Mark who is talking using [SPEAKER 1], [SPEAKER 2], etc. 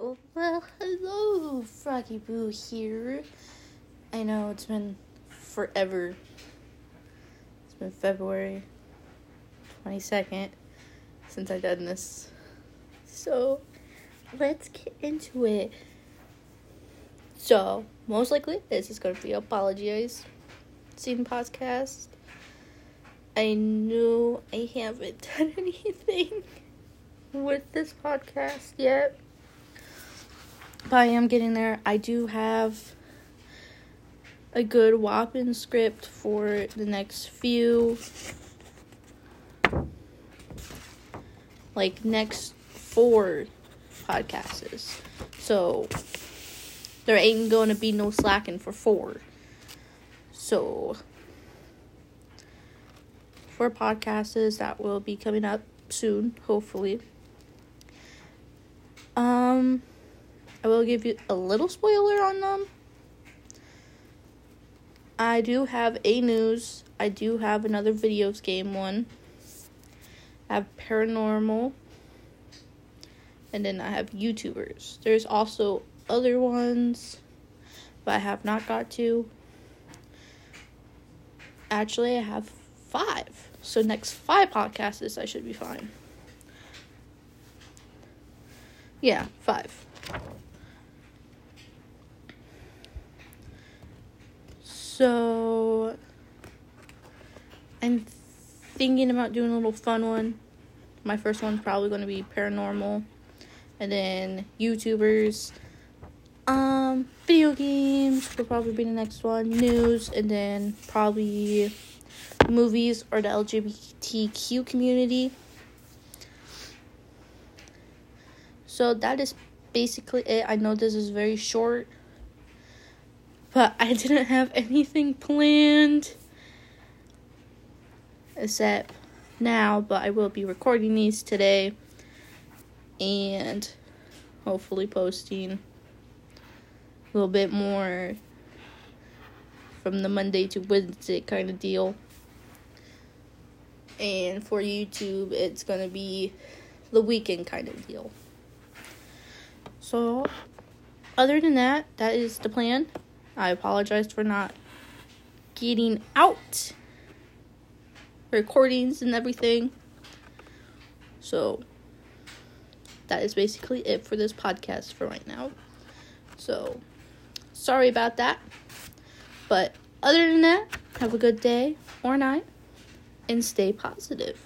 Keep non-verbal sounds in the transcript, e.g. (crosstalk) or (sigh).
[SPEAKER 1] Oh, well, hello, Froggy Boo here. I know it's been forever. It's been February 22nd since I've done this. So, let's get into it. So, most likely, this is going to be apologize scene podcast. I know I haven't (laughs) done anything with this podcast yet but I am getting there. I do have a good whopping script for the next few, like next four podcasts. So there ain't to be no slacking for four. So four podcasts that will be coming up soon, hopefully. Um I will give you a little spoiler on them. I do have a news. I do have another videos game one. I have paranormal. And then I have YouTubers. There's also other ones, but I have not got to. Actually, I have five. So next five podcasts, I should be fine. Yeah, five. So I'm thinking about doing a little fun one. My first one's probably going to be paranormal, and then YouTubers, um, video games will probably be the next one, news, and then probably movies or the LGBTQ community. So that is basically it. I know this is very short but I didn't have anything planned except now, but I will be recording these today and hopefully posting a little bit more from the Monday to Wednesday kind of deal. And for YouTube, it's going to be the weekend kind of deal. So, other than that, that is the plan. I apologize for not getting out recordings and everything. So that is basically it for this podcast for right now. So sorry about that. But other than that, have a good day or night and stay positive.